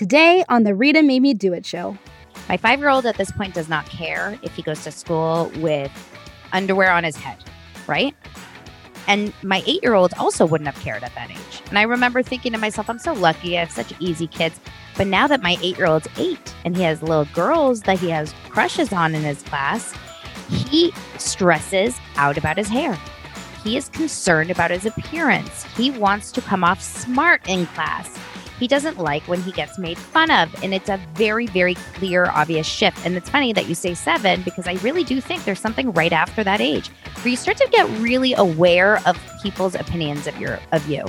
Today on the Rita Made Me Do It show. My five year old at this point does not care if he goes to school with underwear on his head, right? And my eight year old also wouldn't have cared at that age. And I remember thinking to myself, I'm so lucky. I have such easy kids. But now that my eight year old's eight and he has little girls that he has crushes on in his class, he stresses out about his hair. He is concerned about his appearance. He wants to come off smart in class. He doesn't like when he gets made fun of. And it's a very, very clear, obvious shift. And it's funny that you say seven because I really do think there's something right after that age where you start to get really aware of people's opinions of your of you.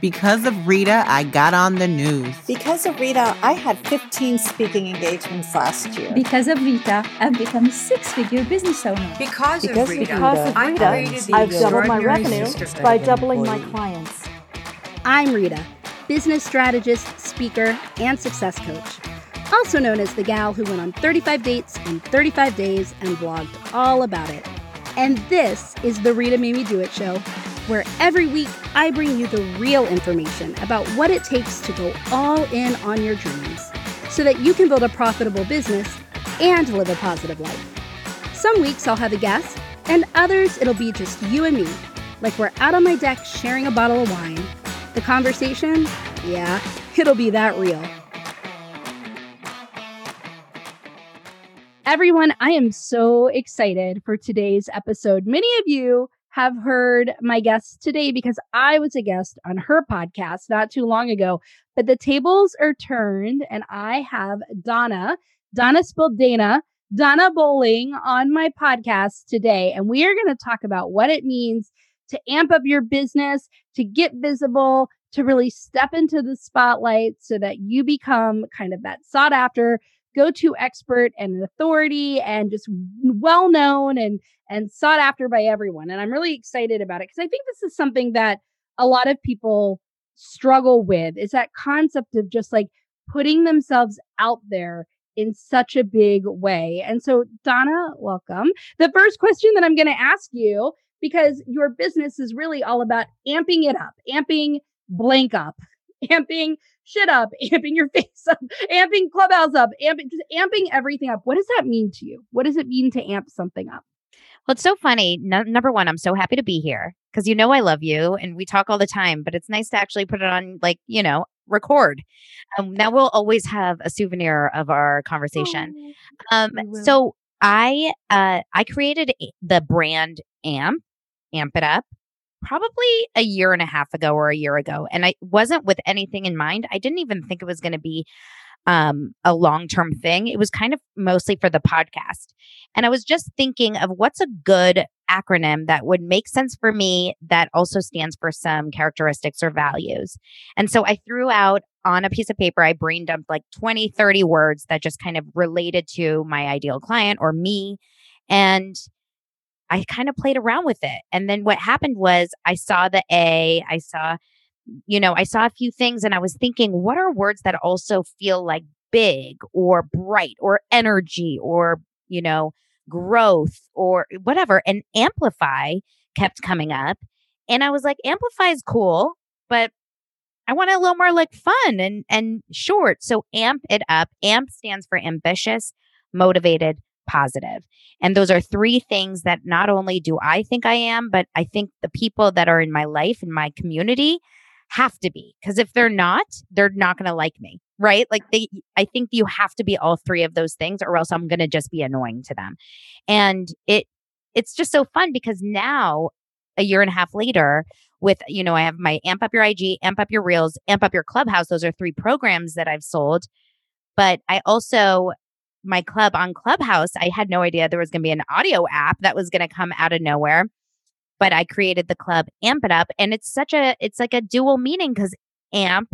Because of Rita, I got on the news. Because of Rita, I had 15 speaking engagements last year. Because of Rita, I've become a six figure business owner. Because, because of Rita, because of Rita I've doubled my revenue by doubling my clients. I'm Rita, business strategist, speaker, and success coach. Also known as the gal who went on 35 dates in 35 days and blogged all about it. And this is the Rita Me Do It show, where every week I bring you the real information about what it takes to go all in on your dreams so that you can build a profitable business and live a positive life. Some weeks I'll have a guest, and others it'll be just you and me, like we're out on my deck sharing a bottle of wine. The conversation, yeah, it'll be that real. Everyone, I am so excited for today's episode. Many of you have heard my guest today because I was a guest on her podcast not too long ago. But the tables are turned, and I have Donna, Donna spelled Dana, Donna Bowling on my podcast today. And we are going to talk about what it means to amp up your business, to get visible, to really step into the spotlight so that you become kind of that sought after go to expert and an authority and just well known and and sought after by everyone. And i'm really excited about it because i think this is something that a lot of people struggle with is that concept of just like putting themselves out there in such a big way. And so donna welcome. The first question that i'm going to ask you because your business is really all about amping it up amping blank up amping shit up, amping your face up, amping clubhouse up, amping just amping everything up. What does that mean to you? What does it mean to amp something up? Well, it's so funny. No, number one, I'm so happy to be here because you know I love you and we talk all the time, but it's nice to actually put it on, like, you know, record. Um, now we'll always have a souvenir of our conversation. Oh, um, so I uh, I created the brand AMP, Amp It Up, probably a year and a half ago or a year ago. And I wasn't with anything in mind. I didn't even think it was going to be um, a long term thing. It was kind of mostly for the podcast. And I was just thinking of what's a good acronym that would make sense for me that also stands for some characteristics or values. And so I threw out on a piece of paper, I brain dumped like 20, 30 words that just kind of related to my ideal client or me. And I kind of played around with it. And then what happened was I saw the A, I saw, you know, I saw a few things and I was thinking, what are words that also feel like big or bright or energy or, you know, growth or whatever. And amplify kept coming up. And I was like, amplify is cool, but I want a little more like fun and and short. So amp it up. Amp stands for ambitious, motivated, positive. And those are three things that not only do I think I am, but I think the people that are in my life, in my community, have to be. Because if they're not, they're not going to like me, right? Like they, I think you have to be all three of those things, or else I'm going to just be annoying to them. And it, it's just so fun because now, a year and a half later, with you know, I have my amp up your IG, amp up your reels, amp up your clubhouse. Those are three programs that I've sold. But I also my club on Clubhouse, I had no idea there was going to be an audio app that was going to come out of nowhere. But I created the club Amp It Up and it's such a it's like a dual meaning cuz amp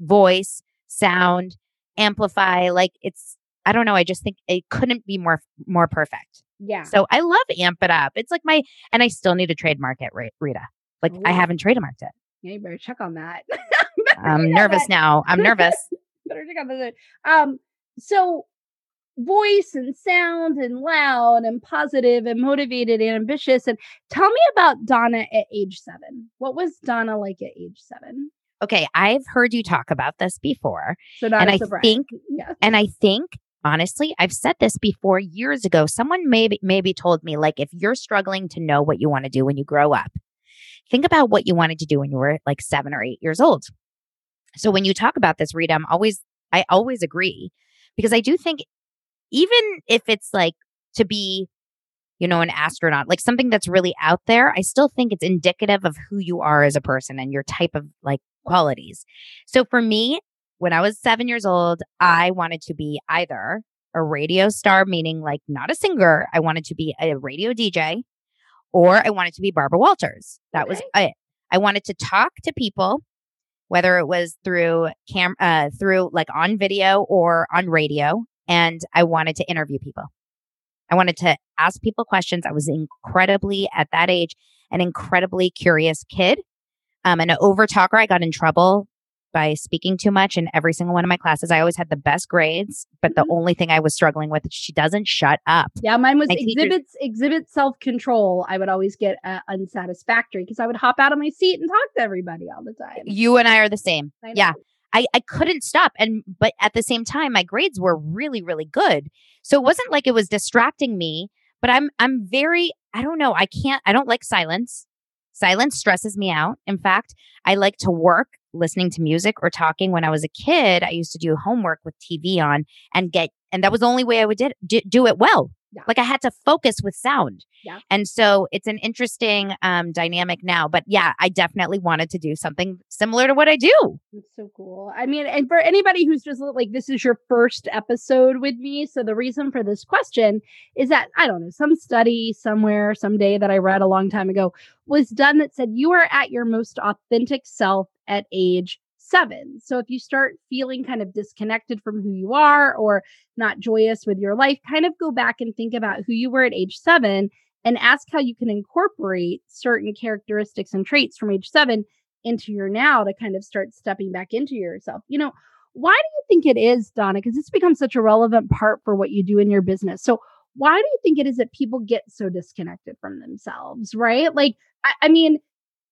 voice, sound, amplify like it's I don't know, I just think it couldn't be more more perfect. Yeah. So I love Amp It Up. It's like my and I still need to trademark it, Rita. Like Ooh. I haven't trademarked it. Yeah, you better check on that. I'm nervous that. now. I'm nervous. better check on that. Um so voice and sound and loud and positive and motivated and ambitious. And tell me about Donna at age seven. What was Donna like at age seven? Okay, I've heard you talk about this before. So not and I surprise. think yeah. and I think honestly, I've said this before years ago. Someone maybe maybe told me like if you're struggling to know what you want to do when you grow up, think about what you wanted to do when you were like 7 or 8 years old. So when you talk about this, Rita, I'm always I always agree because I do think even if it's like to be you know, an astronaut, like something that's really out there, I still think it's indicative of who you are as a person and your type of like qualities. So for me, when I was seven years old, I wanted to be either a radio star, meaning like not a singer. I wanted to be a radio DJ or I wanted to be Barbara Walters. That was it. I wanted to talk to people, whether it was through cam, uh, through like on video or on radio. And I wanted to interview people. I wanted to ask people questions. I was incredibly, at that age, an incredibly curious kid. Um, an over talker. I got in trouble by speaking too much in every single one of my classes. I always had the best grades, but the only thing I was struggling with is she doesn't shut up. Yeah, mine was My teachers- exhibits exhibit self control. I would always get uh, unsatisfactory because I would hop out of my seat and talk to everybody all the time. You and I are the same. Yeah. I, I couldn't stop. And, but at the same time, my grades were really, really good. So it wasn't like it was distracting me, but I'm, I'm very, I don't know. I can't, I don't like silence. Silence stresses me out. In fact, I like to work listening to music or talking. When I was a kid, I used to do homework with TV on and get, and that was the only way I would did, do, do it well. Yeah. Like I had to focus with sound. Yeah. And so it's an interesting um, dynamic now. But yeah, I definitely wanted to do something similar to what I do. It's so cool. I mean, and for anybody who's just like, this is your first episode with me. So the reason for this question is that, I don't know, some study somewhere, someday that I read a long time ago was done that said you are at your most authentic self at age seven. So if you start feeling kind of disconnected from who you are or not joyous with your life, kind of go back and think about who you were at age seven and ask how you can incorporate certain characteristics and traits from age seven into your now to kind of start stepping back into yourself. You know, why do you think it is, Donna? Because it's become such a relevant part for what you do in your business. So, why do you think it is that people get so disconnected from themselves, right? Like, I, I mean,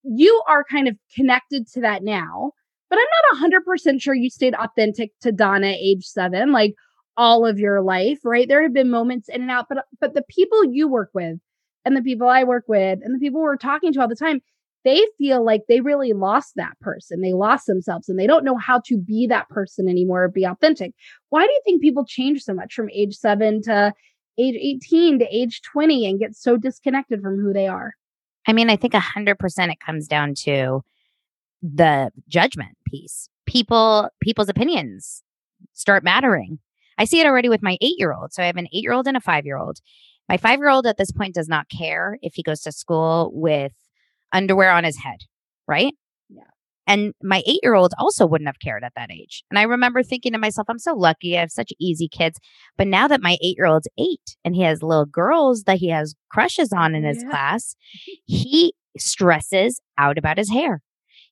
you are kind of connected to that now, but I'm not 100% sure you stayed authentic to Donna age seven, like all of your life, right? There have been moments in and out, but but the people you work with and the people I work with and the people we're talking to all the time, they feel like they really lost that person. They lost themselves and they don't know how to be that person anymore or be authentic. Why do you think people change so much from age seven to age 18 to age 20 and get so disconnected from who they are? I mean, I think 100% it comes down to the judgment piece. People, people's opinions start mattering. I see it already with my eight year old. So I have an eight year old and a five year old. My five year old at this point does not care if he goes to school with underwear on his head, right? Yeah. And my eight year old also wouldn't have cared at that age. And I remember thinking to myself, I'm so lucky. I have such easy kids. But now that my eight year old's eight and he has little girls that he has crushes on in his Yeah. class, he stresses out about his hair.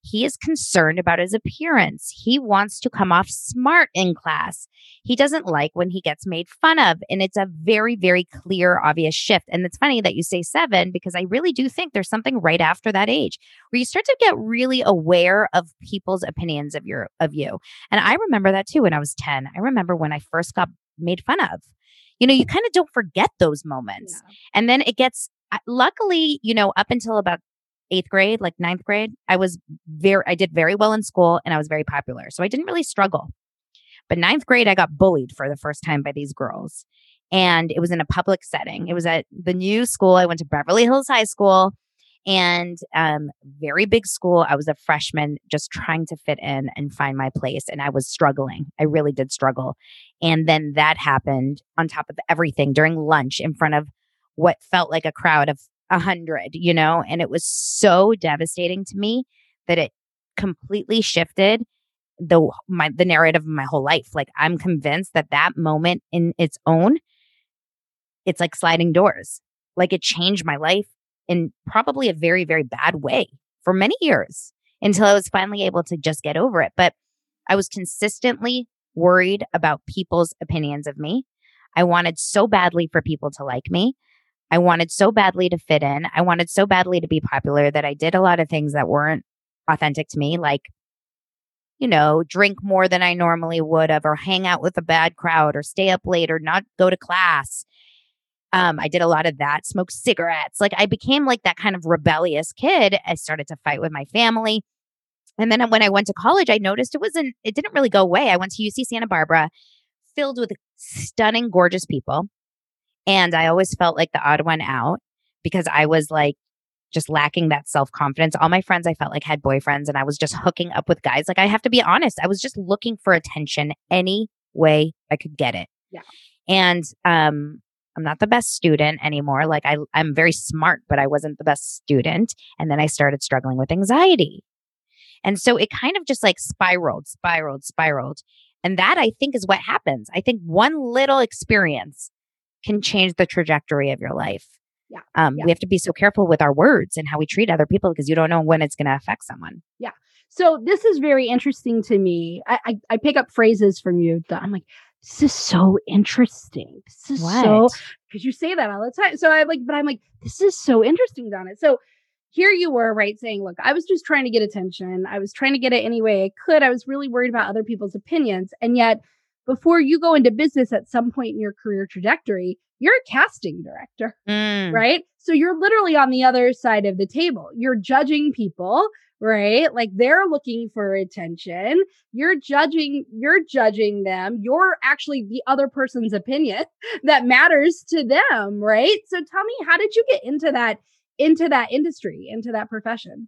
He is concerned about his appearance. He wants to come off smart in class. He doesn't like when he gets made fun of. And it's a very, very clear, obvious shift. And it's funny that you say seven because I really do think there's something right after that age where you start to get really aware of people's opinions of your of you. And I remember that too when I was 10. I remember when I first got made fun of. You know, you kind of don't forget those moments. And then it gets, uh, luckily, you know, up until about eighth grade, like ninth grade, I was very, I did very well in school and I was very popular. So I didn't really struggle. But ninth grade, I got bullied for the first time by these girls. And it was in a public setting. It was at the new school. I went to Beverly Hills High School and um, very big school. I was a freshman just trying to fit in and find my place. And I was struggling. I really did struggle. And then that happened on top of everything during lunch in front of what felt like a crowd of a hundred, you know, and it was so devastating to me that it completely shifted the my the narrative of my whole life. Like I'm convinced that that moment in its own, it's like sliding doors. Like it changed my life in probably a very very bad way for many years until I was finally able to just get over it. But I was consistently worried about people's opinions of me. I wanted so badly for people to like me. I wanted so badly to fit in. I wanted so badly to be popular that I did a lot of things that weren't authentic to me, like you know, drink more than I normally would have, or hang out with a bad crowd, or stay up late, or not go to class. Um, I did a lot of that, smoke cigarettes. Like I became like that kind of rebellious kid. I started to fight with my family. And then when I went to college, I noticed it wasn't, it didn't really go away. I went to UC Santa Barbara, filled with stunning, gorgeous people. And I always felt like the odd one out because I was like just lacking that self confidence. All my friends I felt like had boyfriends and I was just hooking up with guys. Like I have to be honest, I was just looking for attention any way I could get it. Yeah. And um I'm not the best student anymore. Like I I'm very smart, but I wasn't the best student. And then I started struggling with anxiety. And so it kind of just like spiraled, spiraled, spiraled. And that I think is what happens. I think one little experience can change the trajectory of your life. Yeah. Um, yeah. We have to be so careful with our words and how we treat other people because you don't know when it's going to affect someone. Yeah. So this is very interesting to me. I, I, I pick up phrases from you that I'm like, this is so interesting. This is What? so because you say that all the time. So I'm like, but I'm like, this is so interesting, Donna. So here you were, right, saying, look, I was just trying to get attention. I was trying to get it any way I could. I was really worried about other people's opinions. And yet, before you go into business at some point in your career trajectory, you're a casting director Mm. right? So you're literally on the other side of the table. You're judging people, right? Like they're looking for attention. You're judging, you're judging them. You're actually the other person's opinion that matters to them, right? So tell me, how did you get into that into that industry, into that profession?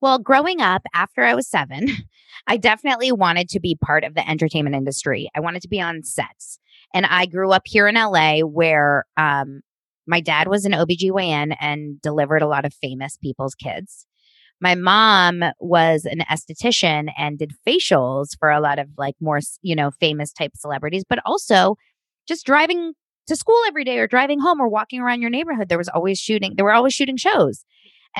Well, growing up after I was seven, I definitely wanted to be part of the entertainment industry. I wanted to be on sets. And I grew up here in LA where um, my dad was an OBGYN and delivered a lot of famous people's kids. My mom was an esthetician and did facials for a lot of like more, you know, famous type celebrities, but also just driving to school every day or driving home or walking around your neighborhood. There was always shooting, there were always shooting shows.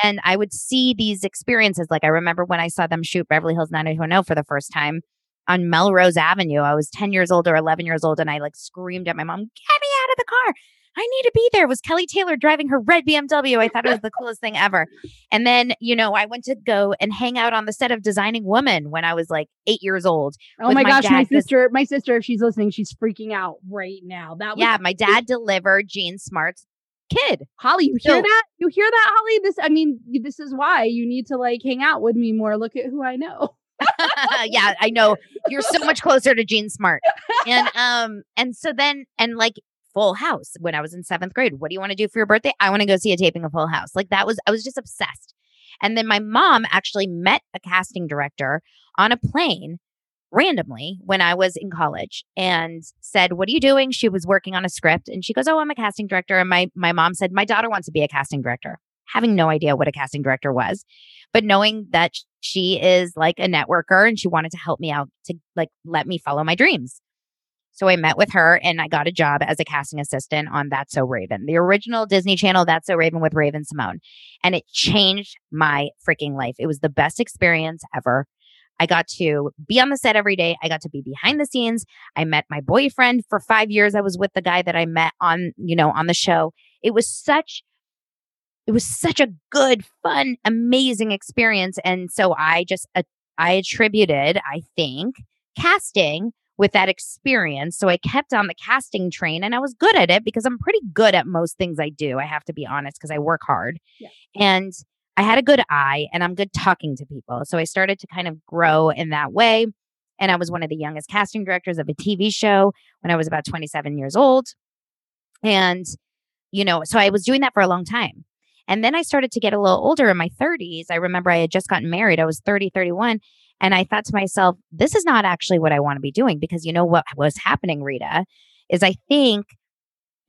And I would see these experiences. Like I remember when I saw them shoot Beverly Hills 90210 for the first time on Melrose Avenue. I was 10 years old or 11 years old, and I like screamed at my mom, Get me out of the car. I need to be there. It was Kelly Taylor driving her red BMW. I thought it was the coolest thing ever. And then, you know, I went to go and hang out on the set of Designing Woman when I was like eight years old. Oh my gosh, my sister, my sister, if she's listening, she's freaking out right now. That was Yeah, my dad delivered Jean Smart's kid. Holly, you hear that? You hear that, Holly? This, I mean, this is why you need to like hang out with me more. Look at who I know. yeah, I know. You're so much closer to Jean Smart. And um and so then and like Full House when I was in 7th grade. What do you want to do for your birthday? I want to go see a taping of Full House. Like that was I was just obsessed. And then my mom actually met a casting director on a plane randomly when I was in college and said, "What are you doing?" She was working on a script and she goes, "Oh, I'm a casting director." And my my mom said, "My daughter wants to be a casting director." Having no idea what a casting director was, but knowing that she is like a networker and she wanted to help me out to like let me follow my dreams. So I met with her and I got a job as a casting assistant on That's So Raven, the original Disney Channel That's So Raven with Raven-Symoné. And it changed my freaking life. It was the best experience ever. I got to be on the set every day. I got to be behind the scenes. I met my boyfriend for five years. I was with the guy that I met on, you know, on the show. It was such it was such a good, fun, amazing experience. And so I just, uh, I attributed, I think, casting with that experience. So I kept on the casting train and I was good at it because I'm pretty good at most things I do. I have to be honest because I work hard. Yeah. And I had a good eye and I'm good talking to people. So I started to kind of grow in that way. And I was one of the youngest casting directors of a TV show when I was about 27 years old. And, you know, so I was doing that for a long time. And then I started to get a little older in my 30s. I remember I had just gotten married. I was 30, 31. And I thought to myself, this is not actually what I want to be doing because you know what was happening, Rita, is I think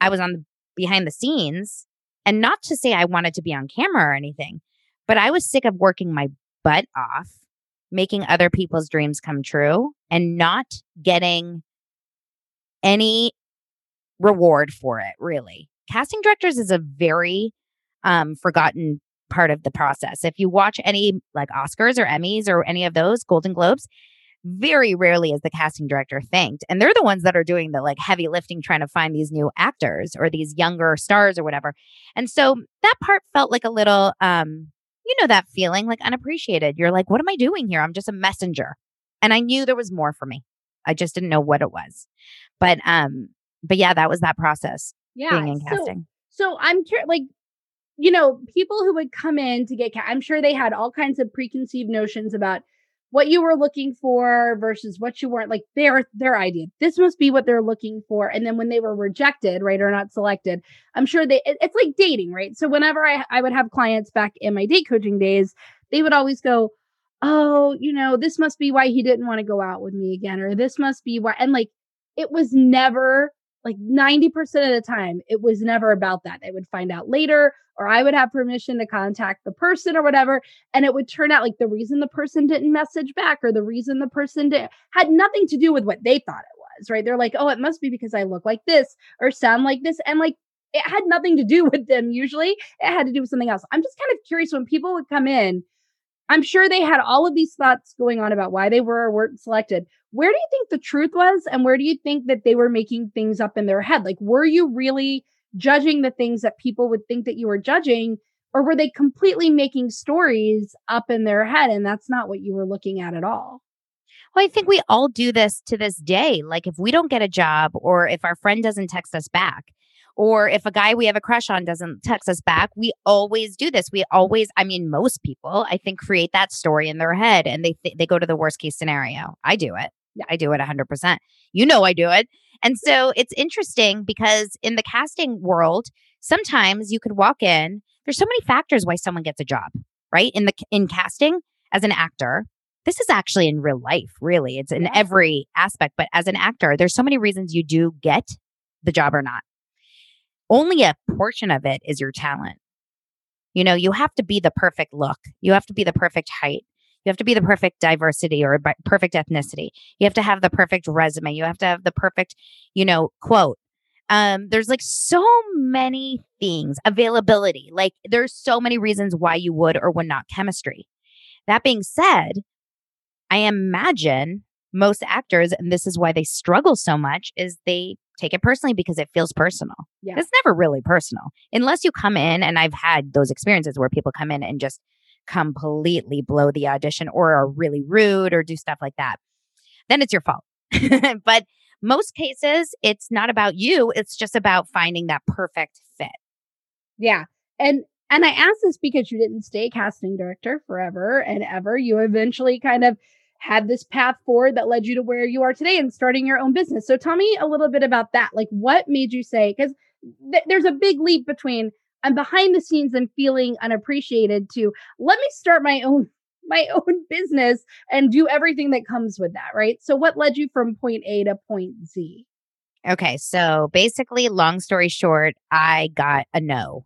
I was on the behind the scenes and not to say I wanted to be on camera or anything, but I was sick of working my butt off, making other people's dreams come true and not getting any reward for it, really. Casting directors is a very um, forgotten part of the process. If you watch any like Oscars or Emmys or any of those Golden Globes, very rarely is the casting director thanked. And they're the ones that are doing the like heavy lifting trying to find these new actors or these younger stars or whatever. And so that part felt like a little um you know that feeling like unappreciated. You're like, what am I doing here? I'm just a messenger. And I knew there was more for me. I just didn't know what it was. But um, but yeah, that was that process. Yeah. being in so- casting. So I'm curious, like, you know, people who would come in to get, ca- I'm sure they had all kinds of preconceived notions about what you were looking for versus what you weren't. Like their their idea, this must be what they're looking for. And then when they were rejected, right, or not selected, I'm sure they. it- it's like dating, right? So whenever I I would have clients back in my date coaching days, they would always go, "Oh, you know, this must be why he didn't want to go out with me again," or "This must be why," and like it was never like 90% of the time it was never about that. They would find out later or i would have permission to contact the person or whatever and it would turn out like the reason the person didn't message back or the reason the person did had nothing to do with what they thought it was right? They're like oh it must be because i look like this or sound like this and like it had nothing to do with them usually. It had to do with something else. I'm just kind of curious when people would come in i'm sure they had all of these thoughts going on about why they were or weren't selected where do you think the truth was and where do you think that they were making things up in their head like were you really judging the things that people would think that you were judging or were they completely making stories up in their head and that's not what you were looking at at all Well, I think we all do this to this day. Like if we don't get a job or if our friend doesn't text us back or if a guy we have a crush on doesn't text us back, we always do this. We always, I mean, most people, I think, create that story in their head and they th- they go to the worst case scenario. I do it. I do it 100%. You know I do it. And so it's interesting because in the casting world, sometimes you could walk in, there's so many factors why someone gets a job, right? In the in casting as an actor, this is actually in real life, really. It's in Yeah. every aspect, but as an actor, there's so many reasons you do get the job or not. Only a portion of it is your talent. You know, you have to be the perfect look. You have to be the perfect height. You have to be the perfect diversity or perfect ethnicity. You have to have the perfect resume. You have to have the perfect, you know, quote. Um, there's like so many things, availability. Like there's so many reasons why you would or would not chemistry. That being said, I imagine most actors, and this is why they struggle so much, is they take it personally because it feels personal. Yeah. It's never really personal unless you come in, and I've had those experiences where people come in and just completely blow the audition or are really rude or do stuff like that. Then it's your fault. but most cases, it's not about you. It's just about finding that perfect fit. Yeah. And and I ask this because you didn't stay casting director forever and ever. You eventually kind of had this path forward that led you to where you are today and starting your own business. So tell me a little bit about that. Like what made you say cuz th- there's a big leap between I'm behind the scenes and feeling unappreciated to let me start my own my own business and do everything that comes with that, right? So what led you from point A to point Z? Okay. So basically, long story short, I got a no.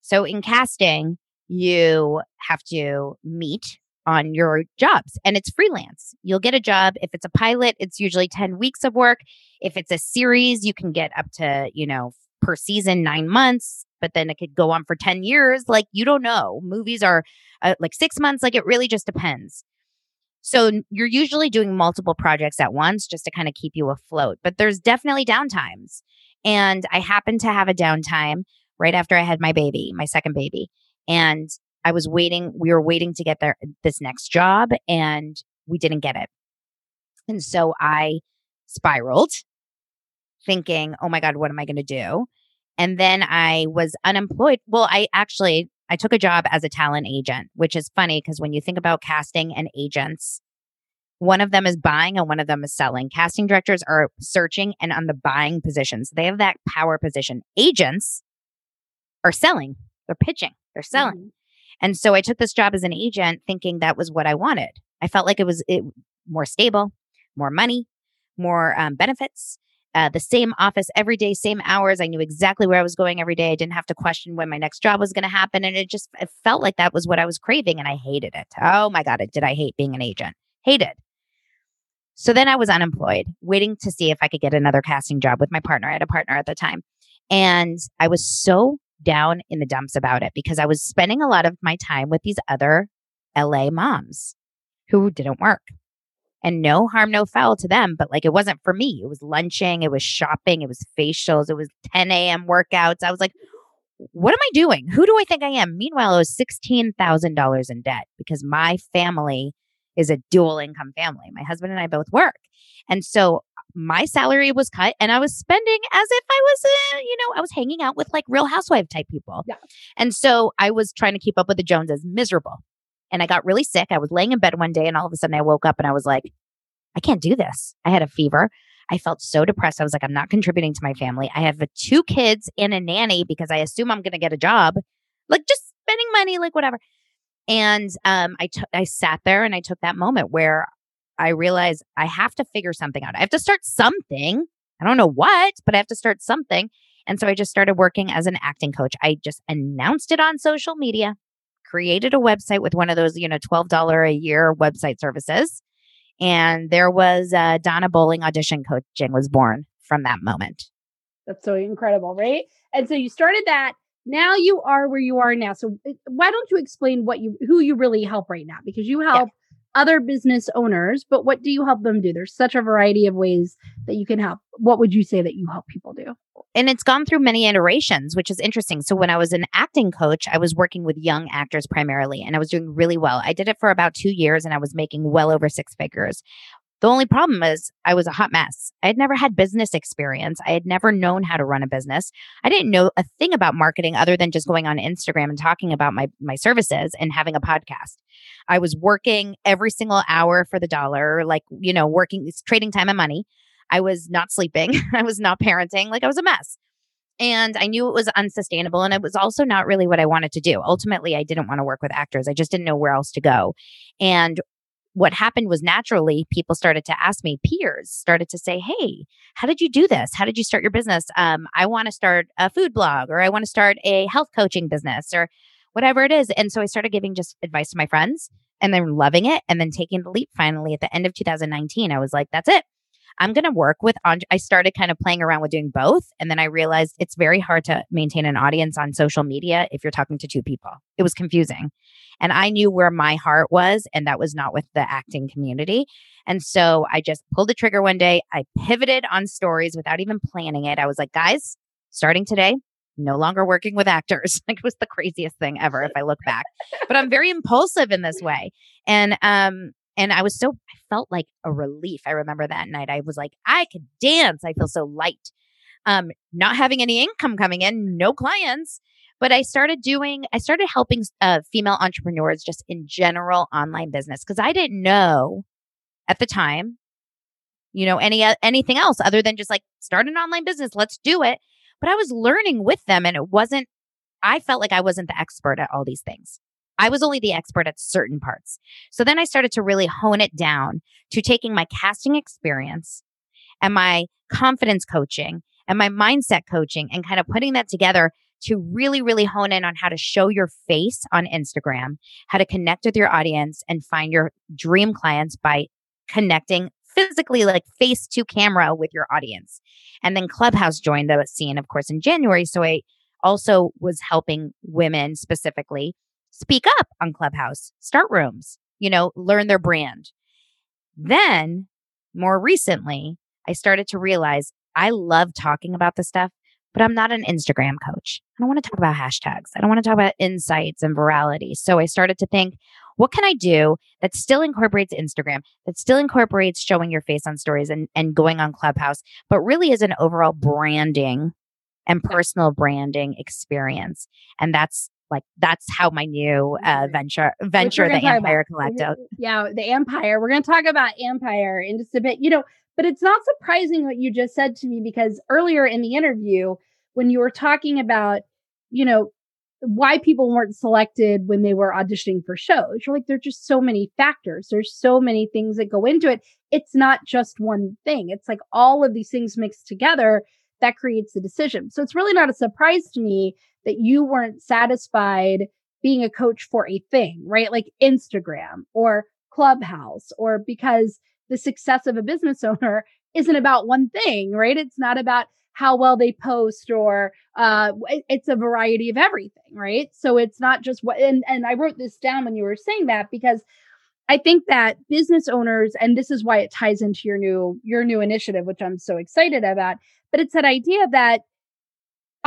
So in casting, you have to meet on your jobs and it's freelance. You'll get a job. If it's a pilot, it's usually 10 weeks of work. If it's a series, you can get up to, you know, per season, nine months, but then it could go on for 10 years. Like you don't know. Movies are uh, like six months. Like it really just depends. So you're usually doing multiple projects at once just to kind of keep you afloat, but there's definitely downtimes. And I happened to have a downtime right after I had my baby, my second baby. And I was waiting, we were waiting to get there this next job and we didn't get it. And so I spiraled thinking, "Oh my god, what am I going to do?" And then I was unemployed. Well, I actually I took a job as a talent agent, which is funny because when you think about casting and agents, one of them is buying and one of them is selling. Casting directors are searching and on the buying positions. They have that power position. Agents are selling. They're pitching. They're selling. Mhm. And so I took this job as an agent thinking that was what I wanted. I felt like it was it, more stable, more money, more um, benefits, uh, the same office every day, same hours. I knew exactly where I was going every day. I didn't have to question when my next job was going to happen. And it just it felt like that was what I was craving. And I hated it. Oh my God, did I hate being an agent? Hated. So then I was unemployed, waiting to see if I could get another casting job with my partner. I had a partner at the time. And I was so down in the dumps about it because I was spending a lot of my time with these other LA moms who didn't work. And no harm, no foul to them, but like it wasn't for me. It was lunching, it was shopping, it was facials, it was 10 a.m. workouts. I was like, what am I doing? Who do I think I am? Meanwhile, I was $16,000 in debt because my family is a dual income family. My husband and I both work. And so my salary was cut and I was spending as if I was, uh, you know, I was hanging out with like real housewife type people. Yeah. And so I was trying to keep up with the Joneses, miserable. And I got really sick. I was laying in bed one day and all of a sudden I woke up and I was like, I can't do this. I had a fever. I felt so depressed. I was like, I'm not contributing to my family. I have uh, two kids and a nanny because I assume I'm going to get a job, like just spending money, like whatever. And um, I, t- I sat there and I took that moment where I realized I have to figure something out. I have to start something. I don't know what, but I have to start something. And so I just started working as an acting coach. I just announced it on social media, created a website with one of those, you know, $12 a year website services. And there was uh, Donna Bowling audition coaching was born from that moment. That's so incredible, right? And so you started that. Now you are where you are now. So uh, why don't you explain what you who you really help right now? Because you help other business owners, but what do you help them do? There's such a variety of ways that you can help. What would you say that you help people do? And it's gone through many iterations, which is interesting. So when I was an acting coach, I was working with young actors primarily, and I was doing really well. I did it for about two years, and I was making well over six figures. The only problem is I was a hot mess. I had never had business experience. I had never known how to run a business. I didn't know a thing about marketing other than just going on Instagram and talking about my my services and having a podcast. I was working every single hour for the dollar, like, you know, working trading time and money. I was not sleeping. I was not parenting. Like I was a mess. And I knew it was unsustainable. And it was also not really what I wanted to do. Ultimately, I didn't want to work with actors. I just didn't know where else to go. And what happened was naturally people started to ask me peers started to say hey how did you do this how did you start your business um, i want to start a food blog or i want to start a health coaching business or whatever it is and so i started giving just advice to my friends and then loving it and then taking the leap finally at the end of 2019 i was like that's it I'm going to work with, I started kind of playing around with doing both. And then I realized it's very hard to maintain an audience on social media if you're talking to two people. It was confusing. And I knew where my heart was, and that was not with the acting community. And so I just pulled the trigger one day. I pivoted on stories without even planning it. I was like, guys, starting today, no longer working with actors. Like it was the craziest thing ever if I look back. But I'm very impulsive in this way. And um and I was so, I felt like a relief. I remember that night. I was like, I could dance. I feel so light. Um, not having any income coming in, no clients. But I started doing, I started helping uh, female entrepreneurs just in general online business because I didn't know at the time, you know, any uh, anything else other than just like start an online business. Let's do it. But I was learning with them, and it wasn't. I felt like I wasn't the expert at all these things. I was only the expert at certain parts. So then I started to really hone it down to taking my casting experience and my confidence coaching and my mindset coaching and kind of putting that together to really, really hone in on how to show your face on Instagram, how to connect with your audience and find your dream clients by connecting physically, like face to camera with your audience. And then Clubhouse joined the scene, of course, in January. So I also was helping women specifically speak up on Clubhouse, start rooms, you know, learn their brand. Then, more recently, I started to realize I love talking about this stuff, but I'm not an Instagram coach. I don't want to talk about hashtags. I don't want to talk about insights and virality. So I started to think, what can I do that still incorporates Instagram, that still incorporates showing your face on stories and, and going on Clubhouse, but really is an overall branding and personal branding experience. And that's like that's how my new uh, venture venture the Ampire Collective. Yeah, the Ampire. We're going to talk about Ampire in just a bit. You know, but it's not surprising what you just said to me because earlier in the interview when you were talking about, you know, why people weren't selected when they were auditioning for shows. You're like, there's just so many factors. There's so many things that go into it. It's not just one thing. It's like all of these things mixed together that creates the decision. So it's really not a surprise to me that you weren't satisfied being a coach for a thing, right? Like Instagram or Clubhouse, or because the success of a business owner isn't about one thing, right? It's not about how well they post or uh, it's a variety of everything, right? So it's not just what, and, and I wrote this down when you were saying that because I think that business owners, and this is why it ties into your new your new initiative, which I'm so excited about. But it's that idea that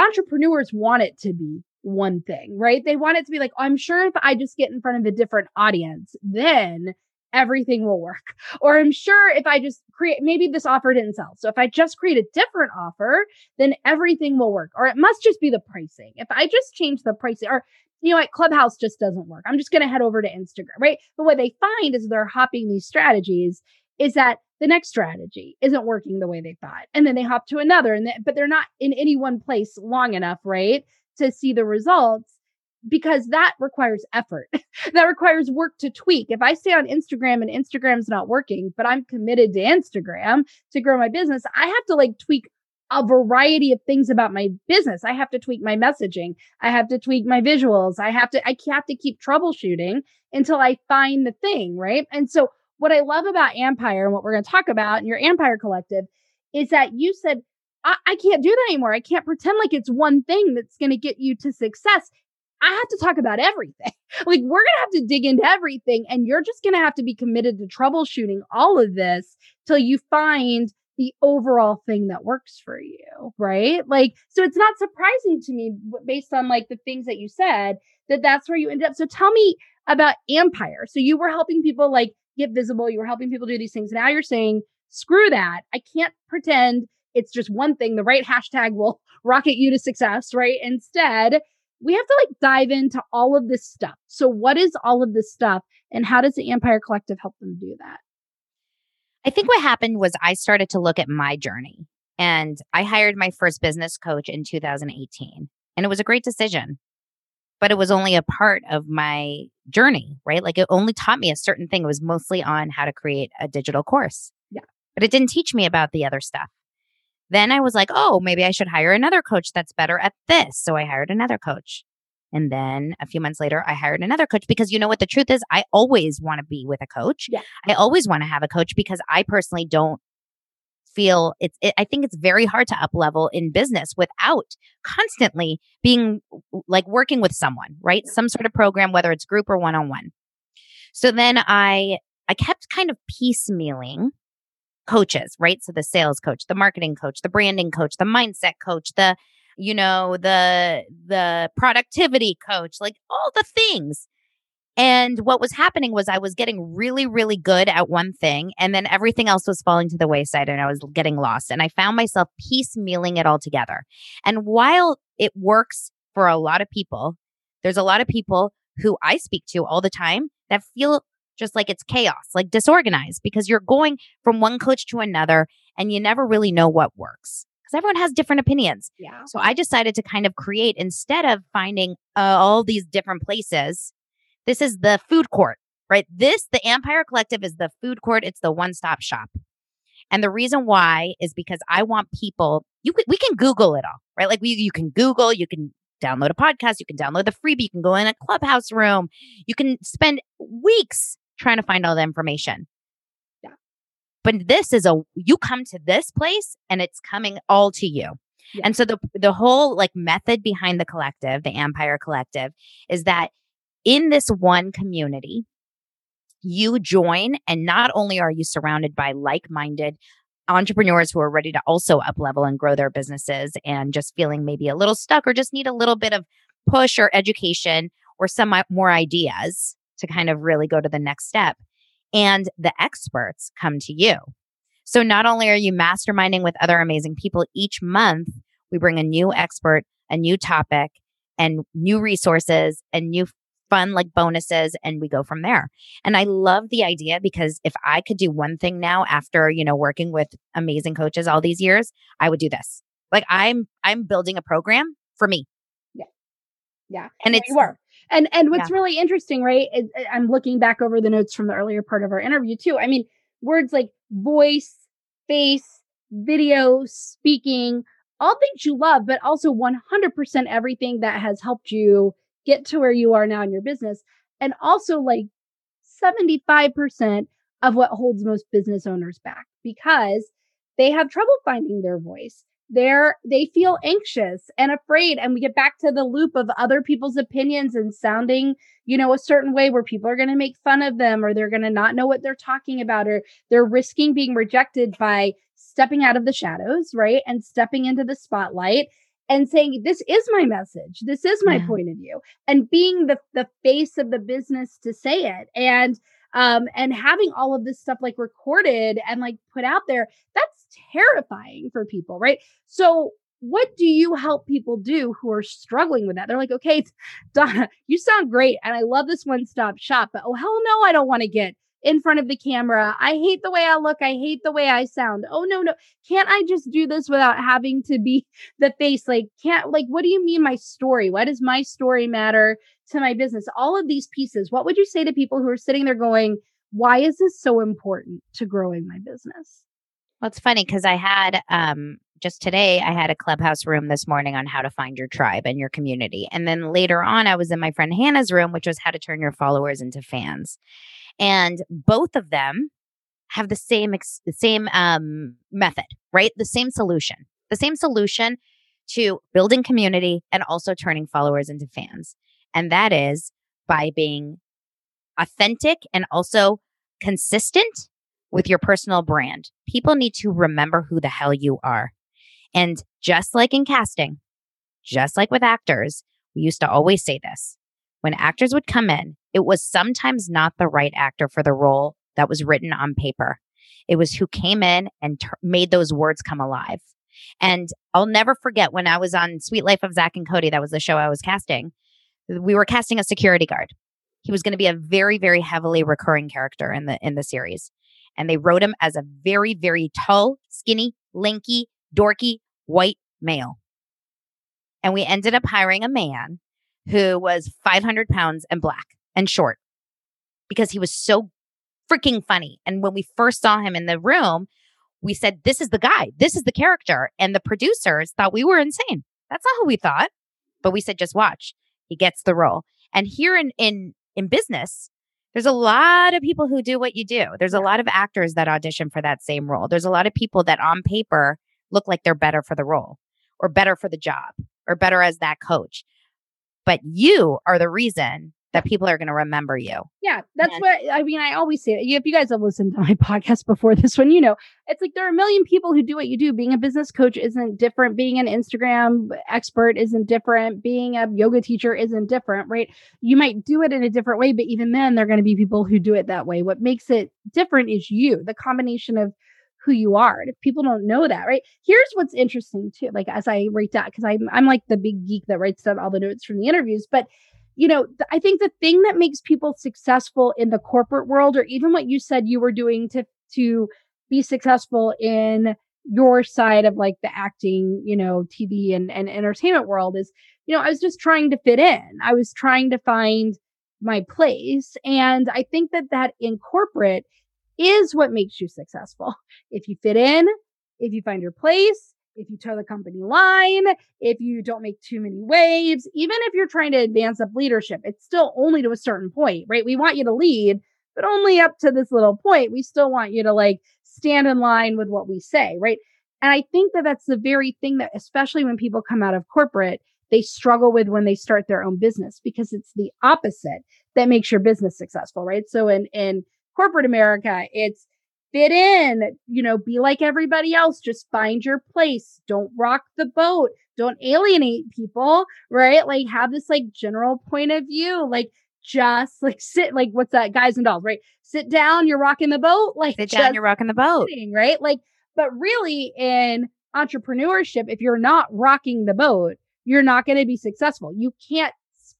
entrepreneurs want it to be one thing, right? They want it to be like, I'm sure if I just get in front of a different audience, then everything will work. Or I'm sure if I just create, maybe this offer didn't sell. So if I just create a different offer, then everything will work. Or it must just be the pricing. If I just change the pricing, or you know what, Clubhouse just doesn't work. I'm just going to head over to Instagram, right? But what they find is they're hopping these strategies is that the next strategy isn't working the way they thought. And then they hop to another and they, but they're not in any one place long enough, right? To see the results because that requires effort. that requires work to tweak. If I stay on Instagram and Instagram's not working, but I'm committed to Instagram to grow my business, I have to like tweak a variety of things about my business. I have to tweak my messaging. I have to tweak my visuals. I have to I have to keep troubleshooting until I find the thing, right? And so what I love about Ampire and what we're going to talk about in your Ampire collective is that you said I, I can't do that anymore. I can't pretend like it's one thing that's going to get you to success. I have to talk about everything. like we're going to have to dig into everything and you're just going to have to be committed to troubleshooting all of this till you find the overall thing that works for you, right? Like so it's not surprising to me based on like the things that you said that that's where you ended up. So tell me about Ampire. So you were helping people like get visible, you were helping people do these things. Now you're saying screw that. I can't pretend it's just one thing. The right hashtag will rocket you to success, right? Instead, we have to like dive into all of this stuff. So, what is all of this stuff, and how does the Ampire Collective help them do that? I think what happened was I started to look at my journey, and I hired my first business coach in 2018, and it was a great decision. But it was only a part of my journey, right? Like it only taught me a certain thing. It was mostly on how to create a digital course. Yeah. But it didn't teach me about the other stuff. Then I was like, oh, maybe I should hire another coach that's better at this. So I hired another coach. And then a few months later, I hired another coach because you know what the truth is? I always want to be with a coach. Yeah. I always want to have a coach because I personally don't feel it's, it, I think it's very hard to up level in business without constantly being like working with someone, right? Some sort of program, whether it's group or one on one. So then I, I kept kind of piecemealing coaches, right? So the sales coach, the marketing coach, the branding coach, the mindset coach, the you know, the the productivity coach, like all the things. And what was happening was I was getting really, really good at one thing, and then everything else was falling to the wayside, and I was getting lost. And I found myself piecemealing it all together. And while it works for a lot of people, there's a lot of people who I speak to all the time that feel just like it's chaos, like disorganized, because you're going from one coach to another and you never really know what works because everyone has different opinions. Yeah. So I decided to kind of create, instead of finding uh, all these different places, this is the food court, right? This, the Ampire Collective is the food court, it's the one stop shop. And the reason why is because I want people, you we can Google it all, right? Like we, you can Google, you can download a podcast, you can download the freebie, you can go in a clubhouse room, you can spend weeks trying to find all the information. Yeah. But this is a you come to this place and it's coming all to you. Yeah. And so the the whole like method behind the collective, the Ampire Collective, is that in this one community, you join and not only are you surrounded by like-minded entrepreneurs who are ready to also up level and grow their businesses and just feeling maybe a little stuck or just need a little bit of push or education or some more ideas to kind of really go to the next step. And the experts come to you. So not only are you masterminding with other amazing people each month, we bring a new expert, a new topic, and new resources and new fun like bonuses and we go from there. And I love the idea because if I could do one thing now after, you know, working with amazing coaches all these years, I would do this. Like I'm I'm building a program for me. Yeah. Yeah. And yeah, it's you are. And and what's Yeah. really interesting, right? is- I'm looking back over the notes from the earlier part of our interview too. I mean, words like voice, face, video, speaking, all things you love, but also 100% everything that has helped you get to where you are now in your business. And also like 75% of what holds most business owners back because they have trouble finding their voice. They're they feel anxious and afraid and we get back to the loop of other people's opinions and sounding, you know, a certain way where people are going to make fun of them or they're going to not know what they're talking about or they're risking being rejected by stepping out of the shadows, right? And stepping into the spotlight and saying this is my message. This is my Yeah. point of view and being the the face of the business to say it. And Um, and having all of this stuff like recorded and like put out there, that's terrifying for people, right? So what do you help people do who are struggling with that? They're like, okay, Donna, you sound great. And I love this one stop shop, but oh, hell no, I don't want to get in front of the camera. I hate the way I look. I hate the way I sound. Oh, no, no. Can't I just do this without having to be the face? Like, can't, like, what do you mean my story? Why does my story matter to my business? All of these pieces. What would you say to people who are sitting there going, why is this so important to growing my business? Well, it's funny because I had um, just today, I had a clubhouse room this morning on how to find your tribe and your community. And then later on, I was in my friend Hannah's room, which was how to turn your followers into fans. And both of them have the same, ex- the same um, method, right? The same solution, the same solution to building community and also turning followers into fans. And that is by being authentic and also consistent with your personal brand. People need to remember who the hell you are. And just like in casting, just like with actors, we used to always say this. When actors would come in, it was sometimes not the right actor for the role that was written on paper. It was who came in and t- made those words come alive. And I'll never forget when I was on Suite Life of Zack and Cody, that was the show I was casting. We were casting a security guard. He was going to be a very, very heavily recurring character in the in the series. And they wrote him as a very, very tall, skinny, lanky, dorky white male. And we ended up hiring a man who was 500 pounds and black and short because he was so freaking funny. And when we first saw him in the room, we said, This is the guy, this is the character. And the producers thought we were insane. That's not who we thought. But we said, Just watch. He gets the role. And here in, in, in business, there's a lot of people who do what you do. There's a lot of actors that audition for that same role. There's a lot of people that on paper look like they're better for the role or better for the job or better as that coach. But you are the reason that people are going to remember you. Yeah, that's and, what I mean. I always say, if you guys have listened to my podcast before this one, you know, it's like there are a million people who do what you do. Being a business coach isn't different. Being an Instagram expert isn't different. Being a yoga teacher isn't different, right? You might do it in a different way, but even then, there are going to be people who do it that way. What makes it different is you, the combination of who you are. And if people don't know that, right? Here's what's interesting too. Like as I write down, because I'm I'm like the big geek that writes down all the notes from the interviews, but you know, th- I think the thing that makes people successful in the corporate world, or even what you said you were doing to to be successful in your side of like the acting, you know, TV and, and entertainment world is, you know, I was just trying to fit in. I was trying to find my place. And I think that that in corporate is what makes you successful. If you fit in, if you find your place, if you toe the company line, if you don't make too many waves, even if you're trying to advance up leadership, it's still only to a certain point, right? We want you to lead, but only up to this little point. We still want you to like stand in line with what we say, right? And I think that that's the very thing that, especially when people come out of corporate, they struggle with when they start their own business because it's the opposite that makes your business successful, right? So in, in corporate America, it's fit in, you know, be like everybody else, just find your place, don't rock the boat, don't alienate people, right? Like have this like general point of view, like just like sit like what's that guys and dolls, right? Sit down, you're rocking the boat, like sit down, you're rocking the boat. Sitting, right? Like but really in entrepreneurship if you're not rocking the boat, you're not going to be successful. You can't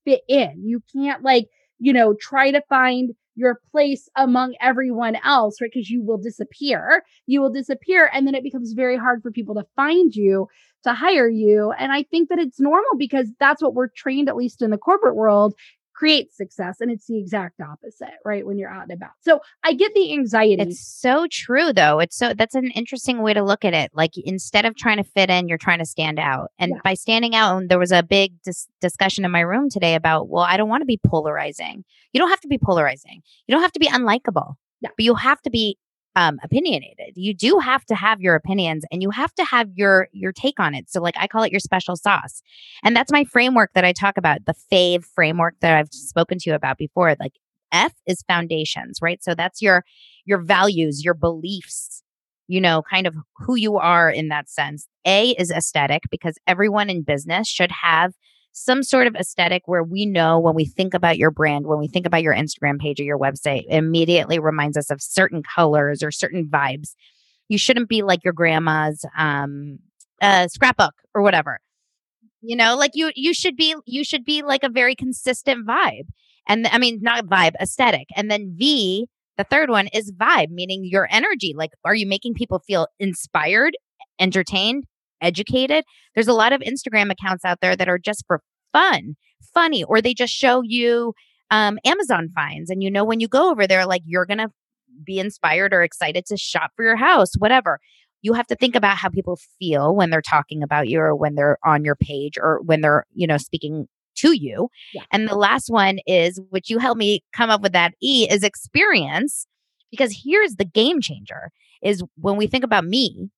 fit in. You can't like, you know, try to find your place among everyone else, right? Because you will disappear. You will disappear. And then it becomes very hard for people to find you, to hire you. And I think that it's normal because that's what we're trained, at least in the corporate world, creates success and it's the exact opposite right when you're out and about. So i get the anxiety. It's so true though. It's so that's an interesting way to look at it. Like instead of trying to fit in you're trying to stand out. And yeah. by standing out there was a big dis- discussion in my room today about well i don't want to be polarizing. You don't have to be polarizing. You don't have to be unlikable yeah. but you have to be um, opinionated. You do have to have your opinions and you have to have your your take on it. So like I call it your special sauce. And that's my framework that I talk about, the fave framework that I've spoken to you about before. Like F is foundations, right? So that's your your values, your beliefs, you know, kind of who you are in that sense. A is aesthetic because everyone in business should have some sort of aesthetic where we know when we think about your brand, when we think about your Instagram page or your website, it immediately reminds us of certain colors or certain vibes. You shouldn't be like your grandma's um, uh, scrapbook or whatever. You know, like you you should be you should be like a very consistent vibe. And I mean not vibe, aesthetic. And then V, the third one is vibe, meaning your energy. Like are you making people feel inspired, entertained, educated? There's a lot of Instagram accounts out there that are just for fun, funny, or they just show you um, Amazon finds. And you know, when you go over there, like you're going to be inspired or excited to shop for your house, whatever you have to think about how people feel when they're talking about you or when they're on your page or when they're, you know, speaking to you. Yeah. And the last one is, which you helped me come up with that E is experience. Because here's the game changer is when we think about me,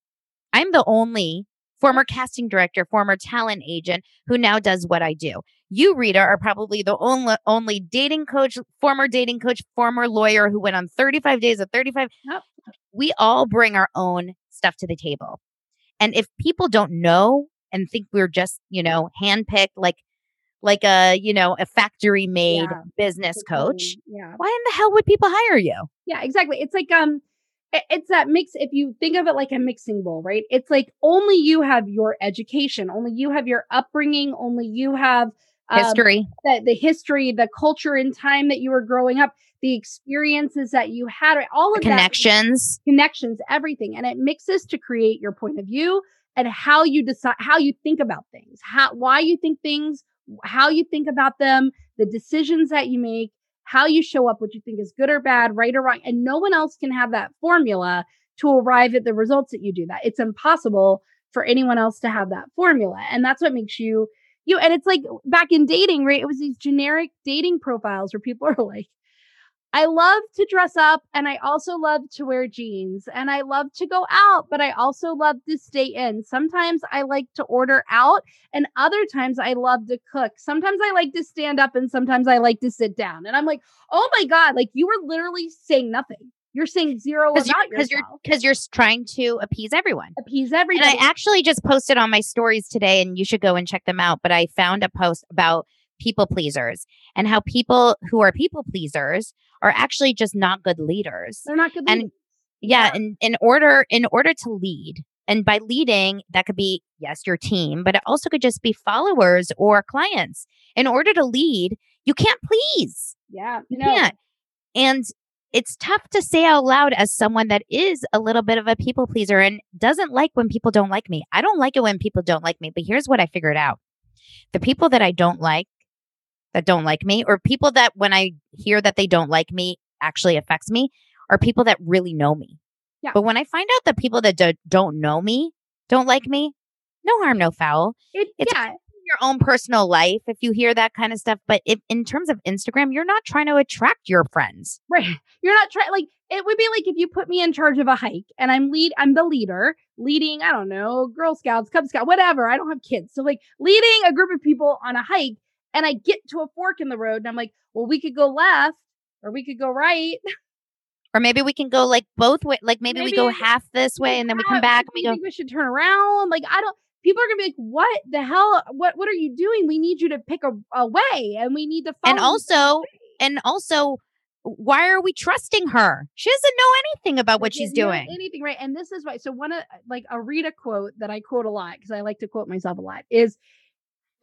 I'm the only former casting director, former talent agent who now does what I do. You, Rita, are probably the only only dating coach, former dating coach, former lawyer who went on 35 days of 35. Yep. We all bring our own stuff to the table. And if people don't know and think we're just, you know, handpicked like like a, you know, a factory made yeah. business coach, yeah. why in the hell would people hire you? Yeah, exactly. It's like um it's that mix if you think of it like a mixing bowl right? It's like only you have your education only you have your upbringing only you have um, history. the, the history the culture and time that you were growing up the experiences that you had all of the connections that, connections. everything and it mixes to create your point of view and how you decide how you think about things how why you think things how you think about them the decisions that you make how you show up what you think is good or bad right or wrong and no one else can have that formula to arrive at the results that you do that it's impossible for anyone else to have that formula and that's what makes you you and it's like back in dating, right? It was these generic dating profiles where people are like, I love to dress up and I also love to wear jeans and I love to go out, but I also love to stay in. Sometimes I like to order out and other times I love to cook. Sometimes I like to stand up and sometimes I like to sit down. And I'm like, oh my God, like you were literally saying nothing. You're saying zero about because you're because you're, you're trying to appease everyone. Appease everyone. And I actually just posted on my stories today, and you should go and check them out. But I found a post about people pleasers and how people who are people pleasers are actually just not good leaders. They're not good. Leaders. And yeah, yeah, in in order in order to lead, and by leading, that could be yes, your team, but it also could just be followers or clients. In order to lead, you can't please. Yeah, you no. can't. And it's tough to say out loud as someone that is a little bit of a people pleaser and doesn't like when people don't like me. I don't like it when people don't like me, but here's what I figured out. The people that I don't like, that don't like me, or people that when I hear that they don't like me actually affects me, are people that really know me. Yeah. But when I find out that people that do, don't know me don't like me, no harm, no foul. It, it's yeah your own personal life if you hear that kind of stuff. But if in terms of Instagram, you're not trying to attract your friends. Right. You're not trying like it would be like if you put me in charge of a hike and I'm lead I'm the leader, leading, I don't know, Girl Scouts, Cub Scout, whatever. I don't have kids. So like leading a group of people on a hike and I get to a fork in the road and I'm like, well, we could go left or we could go right. Or maybe we can go like both way. Like maybe, maybe we go half this way and then we come back and we go. we should turn around. Like I don't people are gonna be like, "What the hell? What what are you doing? We need you to pick a, a way, and we need to." And also, and also, why are we trusting her? She doesn't know anything about what she's doing. Anything, right? And this is why. So one of like a Rita quote that I quote a lot because I like to quote myself a lot is,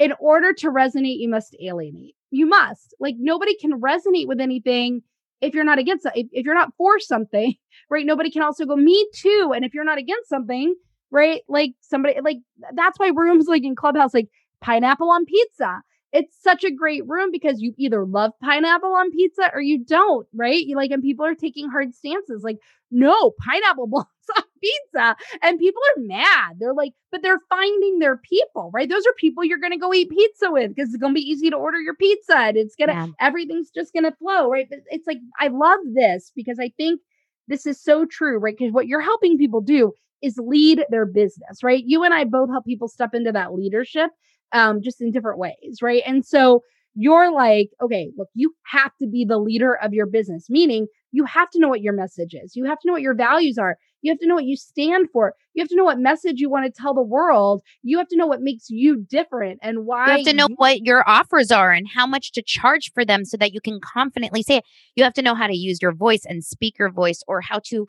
"In order to resonate, you must alienate. You must like nobody can resonate with anything." If you're not against if, if you're not for something, right? Nobody can also go, me too. And if you're not against something, right? Like somebody like that's why rooms like in Clubhouse, like pineapple on pizza. It's such a great room because you either love pineapple on pizza or you don't, right? You like, and people are taking hard stances like, no, pineapple belongs on pizza. And people are mad. They're like, but they're finding their people, right? Those are people you're going to go eat pizza with because it's going to be easy to order your pizza and it's going to, yeah. everything's just going to flow, right? But it's like, I love this because I think this is so true, right? Because what you're helping people do is lead their business, right? You and I both help people step into that leadership um, just in different ways, right? And so you're like, okay, look, you have to be the leader of your business, meaning you have to know what your message is. You have to know what your values are. You have to know what you stand for. You have to know what message you want to tell the world. You have to know what makes you different and why. You have to know you- what your offers are and how much to charge for them so that you can confidently say it. You have to know how to use your voice and speak your voice or how to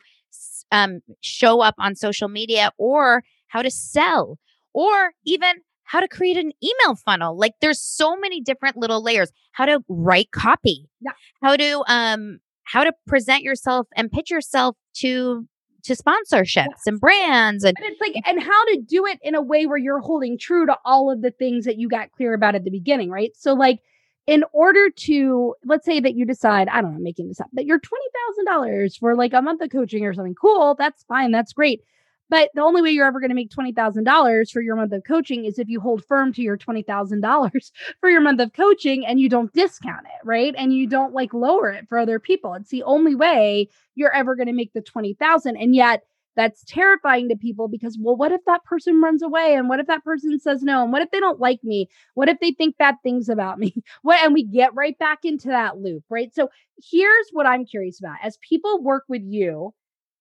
um, show up on social media or how to sell or even how to create an email funnel. Like there's so many different little layers. How to write copy. Yeah. How to um how to present yourself and pitch yourself to to sponsorships and brands and And it's like, and how to do it in a way where you're holding true to all of the things that you got clear about at the beginning, right? So, like, in order to, let's say that you decide, I don't know, I'm making this up, that you're $20,000 for like a month of coaching or something. Cool. That's fine. That's great. But the only way you're ever going to make $20,000 for your month of coaching is if you hold firm to your $20,000 for your month of coaching and you don't discount it, right? And you don't like lower it for other people. It's the only way you're ever going to make the 20,000. And yet that's terrifying to people because well what if that person runs away and what if that person says no and what if they don't like me what if they think bad things about me what and we get right back into that loop right so here's what i'm curious about as people work with you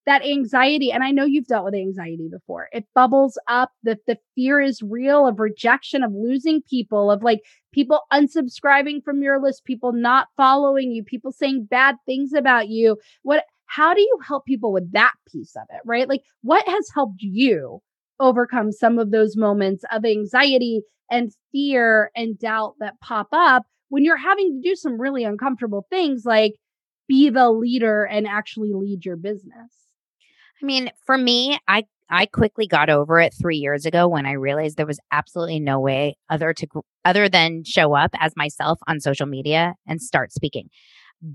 that anxiety and i know you've dealt with anxiety before it bubbles up the the fear is real of rejection of losing people of like people unsubscribing from your list people not following you people saying bad things about you. What how do you help people with that piece of it right? Like what has helped you overcome some of those moments of anxiety and fear and doubt that pop up when you're having to do some really uncomfortable things like be the leader and actually lead your business I mean, for me, I I quickly got over it 3 years ago when I realized there was absolutely no way other to other than show up as myself on social media and start speaking.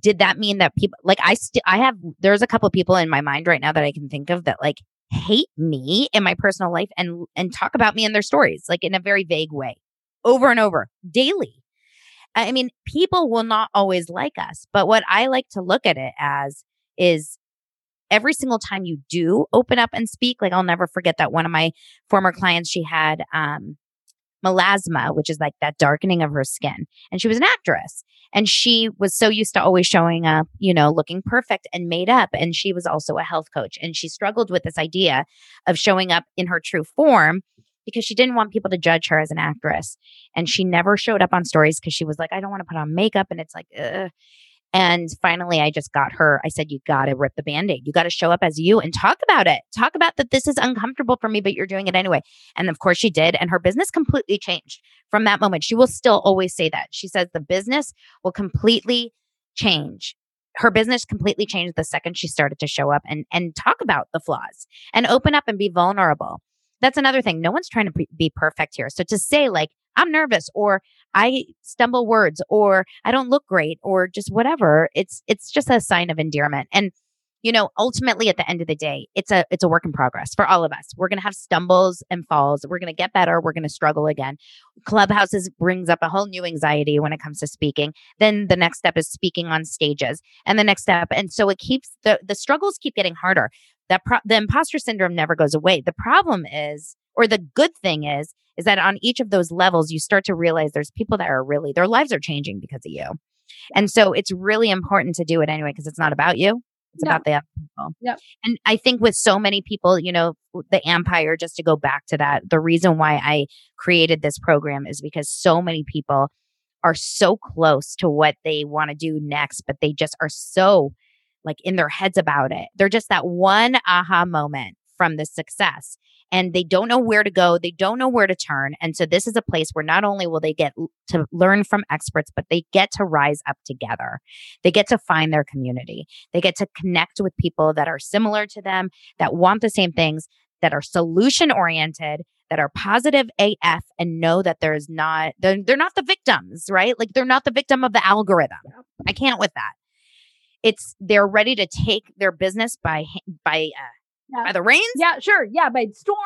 Did that mean that people like I still I have there's a couple of people in my mind right now that I can think of that like hate me in my personal life and and talk about me in their stories like in a very vague way over and over daily. I mean, people will not always like us, but what I like to look at it as is every single time you do open up and speak, like I'll never forget that one of my former clients, she had um, melasma, which is like that darkening of her skin. And she was an actress. And she was so used to always showing up, you know, looking perfect and made up. And she was also a health coach. And she struggled with this idea of showing up in her true form because she didn't want people to judge her as an actress. And she never showed up on stories because she was like, I don't want to put on makeup. And it's like, Ugh. And finally, I just got her. I said, You got to rip the band aid. You got to show up as you and talk about it. Talk about that this is uncomfortable for me, but you're doing it anyway. And of course, she did. And her business completely changed from that moment. She will still always say that. She says the business will completely change. Her business completely changed the second she started to show up and, and talk about the flaws and open up and be vulnerable. That's another thing. No one's trying to be perfect here. So to say, like, I'm nervous or I stumble words or I don't look great or just whatever. It's it's just a sign of endearment. And you know, ultimately at the end of the day, it's a it's a work in progress for all of us. We're going to have stumbles and falls. We're going to get better, we're going to struggle again. Clubhouses brings up a whole new anxiety when it comes to speaking. Then the next step is speaking on stages. And the next step and so it keeps the the struggles keep getting harder. That pro- the imposter syndrome never goes away. The problem is or the good thing is is that on each of those levels you start to realize there's people that are really their lives are changing because of you. And so it's really important to do it anyway because it's not about you. It's No. about the other people. Yep. and i think with so many people you know the Ampire just to go back to that the reason why i created this program is because so many people are so close to what they want to do next but they just are so like in their heads about it. They're just that one aha moment from the success and they don't know where to go. They don't know where to turn. And so this is a place where not only will they get to learn from experts, but they get to rise up together. They get to find their community. They get to connect with people that are similar to them, that want the same things, that are solution oriented, that are positive AF and know that there's not, they're, they're not the victims, right? Like they're not the victim of the algorithm. I can't with that. It's they're ready to take their business by by uh, Yeah. by the rains. Yeah, sure. Yeah, by storm,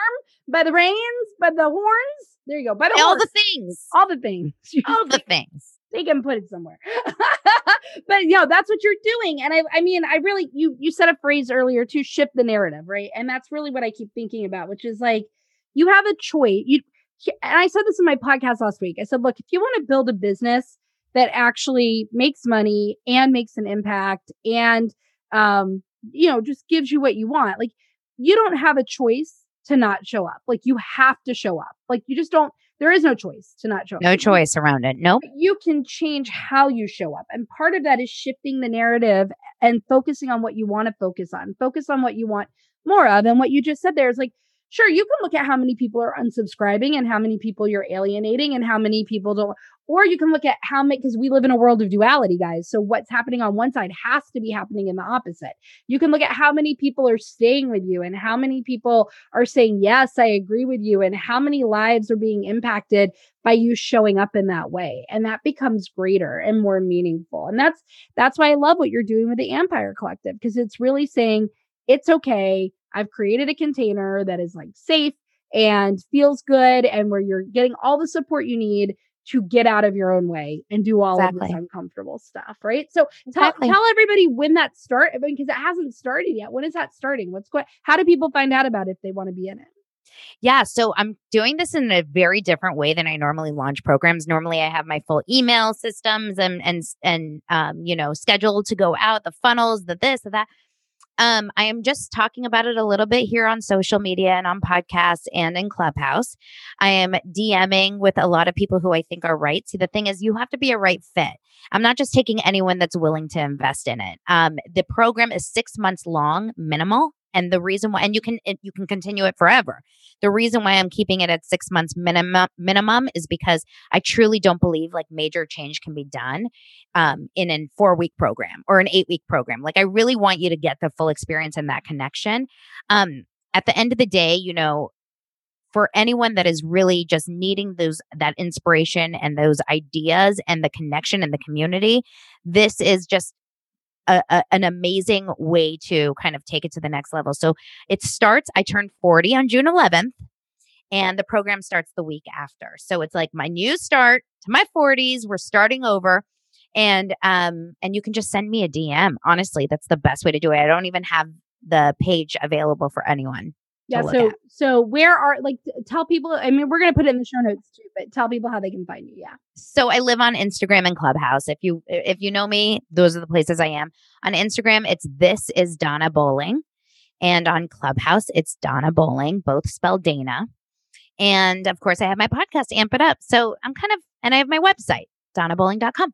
by the rains, by the horns. There you go. By the all horns. the things, all the things. all the things. they can put it somewhere. but you know, that's what you're doing. And I I mean, I really you you said a phrase earlier to shift the narrative, right? And that's really what I keep thinking about, which is like you have a choice. You and I said this in my podcast last week. I said, look, if you want to build a business that actually makes money and makes an impact and um, you know, just gives you what you want, like you don't have a choice to not show up. Like you have to show up. Like you just don't, there is no choice to not show up. No choice around it. Nope. You can change how you show up. And part of that is shifting the narrative and focusing on what you want to focus on. Focus on what you want more of. And what you just said there is like, sure, you can look at how many people are unsubscribing and how many people you're alienating and how many people don't, or you can look at how many, because we live in a world of duality, guys. So what's happening on one side has to be happening in the opposite. You can look at how many people are staying with you and how many people are saying, yes, I agree with you, and how many lives are being impacted by you showing up in that way. And that becomes greater and more meaningful. And that's, that's why I love what you're doing with the Ampire Collective, because it's really saying, it's okay I've created a container that is like safe and feels good and where you're getting all the support you need to get out of your own way and do all exactly. of this uncomfortable stuff, right? So exactly. tell, tell everybody when that start because I mean, it hasn't started yet. When is that starting? What's going how do people find out about it if they want to be in it? Yeah, so I'm doing this in a very different way than I normally launch programs. Normally, I have my full email systems and and and um, you know scheduled to go out, the funnels, the this, the that. Um, I am just talking about it a little bit here on social media and on podcasts and in Clubhouse. I am DMing with a lot of people who I think are right. See, the thing is, you have to be a right fit. I'm not just taking anyone that's willing to invest in it. Um, the program is six months long, minimal. And the reason why, and you can you can continue it forever. The reason why I'm keeping it at six months minimum minimum is because I truly don't believe like major change can be done um, in a four week program or an eight week program. Like I really want you to get the full experience and that connection. Um, at the end of the day, you know, for anyone that is really just needing those that inspiration and those ideas and the connection in the community, this is just a, a, an amazing way to kind of take it to the next level. So it starts, I turned 40 on June 11th, and the program starts the week after. So it's like my new start to my 40s. We're starting over. And um and you can just send me a DM. Honestly, that's the best way to do it. I don't even have the page available for anyone yeah so at. so where are like tell people i mean we're going to put it in the show notes too but tell people how they can find you yeah. So i live on instagram and clubhouse. If you if you know me those are the places i am. On instagram it's this is dana bowling and on clubhouse it's dana bowling both spelled dana. And of course i have my podcast amp it up so i'm kind of and i have my website danabowling.com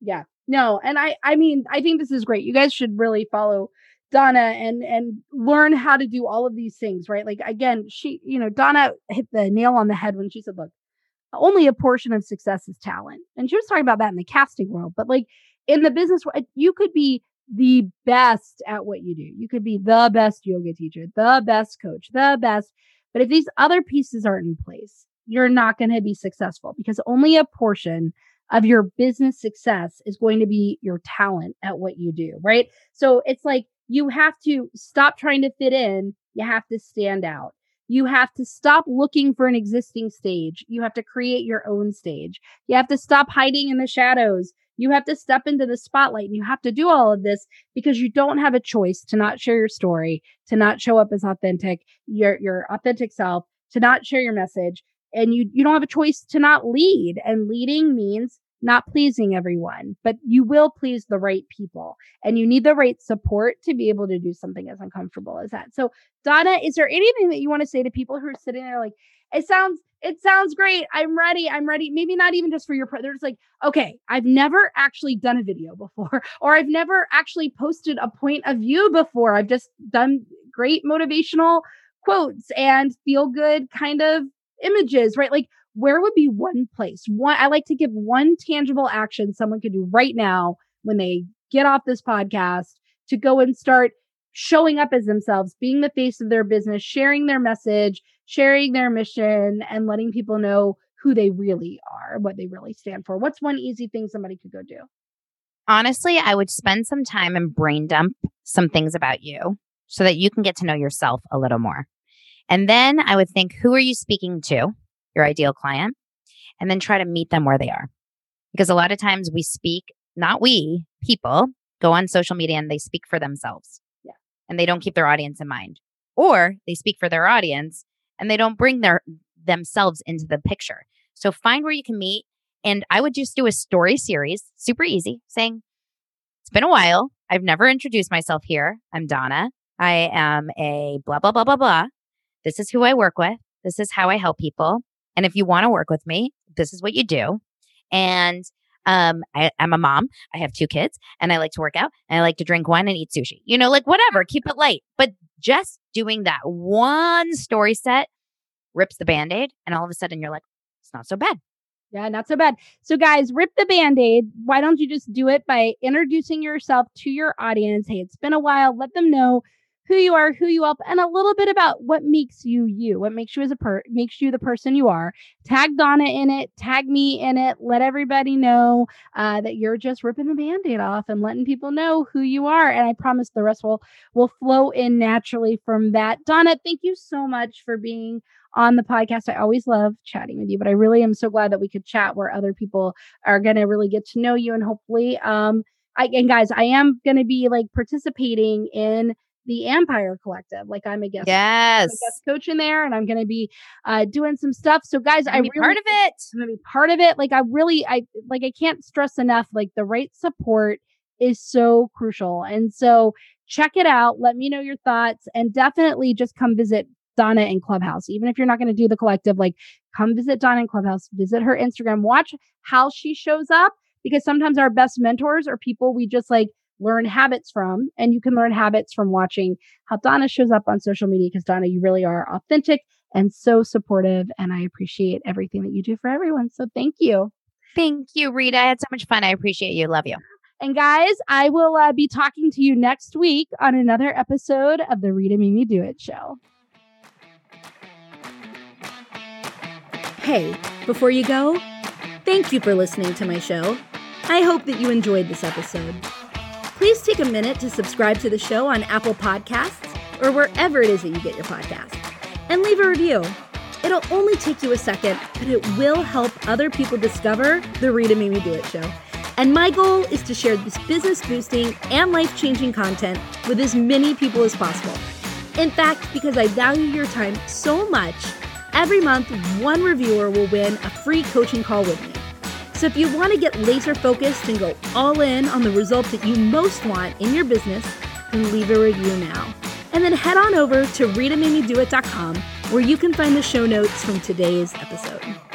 yeah no and i i mean i think this is great. You guys should really follow Dana and and learn how to do all of these things, right? Like again, she, you know, Dana hit the nail on the head when she said, "Look, only a portion of success is talent." And she was talking about that in the casting world, but like in the business world, you could be the best at what you do. You could be the best yoga teacher, the best coach, the best, but if these other pieces aren't in place, you're not going to be successful because only a portion of your business success is going to be your talent at what you do, right? So it's like you have to stop trying to fit in. You have to stand out. You have to stop looking for an existing stage. You have to create your own stage. You have to stop hiding in the shadows. You have to step into the spotlight and you have to do all of this because you don't have a choice to not share your story, to not show up as authentic, your, your authentic self, to not share your message. And you, you don't have a choice to not lead. And leading means not pleasing everyone, but you will please the right people and you need the right support to be able to do something as uncomfortable as that. So, Dana, is there anything that you want to say to people who are sitting there like, it sounds, it sounds great. I'm ready. I'm ready. Maybe not even just for your, they're just like, okay, I've never actually done a video before, or I've never actually posted a point of view before. I've just done great motivational quotes and feel good kind of images, right? Like, where would be one place? One, I like to give one tangible action someone could do right now when they get off this podcast to go and start showing up as themselves, being the face of their business, sharing their message, sharing their mission, and letting people know who they really are, what they really stand for. What's one easy thing somebody could go do? Honestly, I would spend some time and brain dump some things about you so that you can get to know yourself a little more. And then I would think, who are you speaking to? Your ideal client, and then try to meet them where they are. Because a lot of times we speak, not we, people go on social media and they speak for themselves. Yeah. And they don't keep their audience in mind. Or they speak for their audience and they don't bring their themselves into the picture. So find where you can meet. And I would just do a story series, super easy, saying, It's been a while. I've never introduced myself here. I'm Dana. I am a blah, blah, blah, blah, blah. This is who I work with. This is how I help people. And if you want to work with me, this is what you do. And um, I, I'm a mom. I have two kids and I like to work out and I like to drink wine and eat sushi. You know, like whatever, keep it light. But just doing that one story set rips the band aid. And all of a sudden you're like, it's not so bad. Yeah, not so bad. So, guys, rip the band aid. Why don't you just do it by introducing yourself to your audience? Hey, it's been a while. Let them know who you are, who you help, and a little bit about what makes you you, what makes you as a per makes you the person you are. Tag Dana in it, tag me in it. Let everybody know uh, that you're just ripping the band-aid off and letting people know who you are. And I promise the rest will will flow in naturally from that. Dana, thank you so much for being on the podcast. I always love chatting with you, but I really am so glad that we could chat where other people are going to really get to know you and hopefully um I and guys, I am going to be like participating in the Ampire Collective. Like I'm a guest, yes, a guest coach in there, and I'm going to be uh, doing some stuff. So, guys, I be really, part of it. I'm going to be part of it. Like I really, I like I can't stress enough. Like the right support is so crucial, and so check it out. Let me know your thoughts, and definitely just come visit Dana in Clubhouse. Even if you're not going to do the collective, like come visit Dana in Clubhouse, visit her Instagram, watch how she shows up because sometimes our best mentors are people we just like learn habits from. And you can learn habits from watching how Dana shows up on social media because Dana, you really are authentic and so supportive. And I appreciate everything that you do for everyone. So thank you. Thank you, Rita. I had so much fun. I appreciate you. Love you. And guys, I will uh, be talking to you next week on another episode of the Rita Mimi Do It Show. Hey, before you go, thank you for listening to my show. I hope that you enjoyed this episode. Please take a minute to subscribe to the show on Apple Podcasts or wherever it is that you get your podcast and leave a review. It'll only take you a second, but it will help other people discover the Rita Mimi Do It show. And my goal is to share this business boosting and life changing content with as many people as possible. In fact, because I value your time so much, every month one reviewer will win a free coaching call with me. So if you want to get laser focused and go all in on the result that you most want in your business, then leave a review now. And then head on over to RitaMimiDoIt.com where you can find the show notes from today's episode.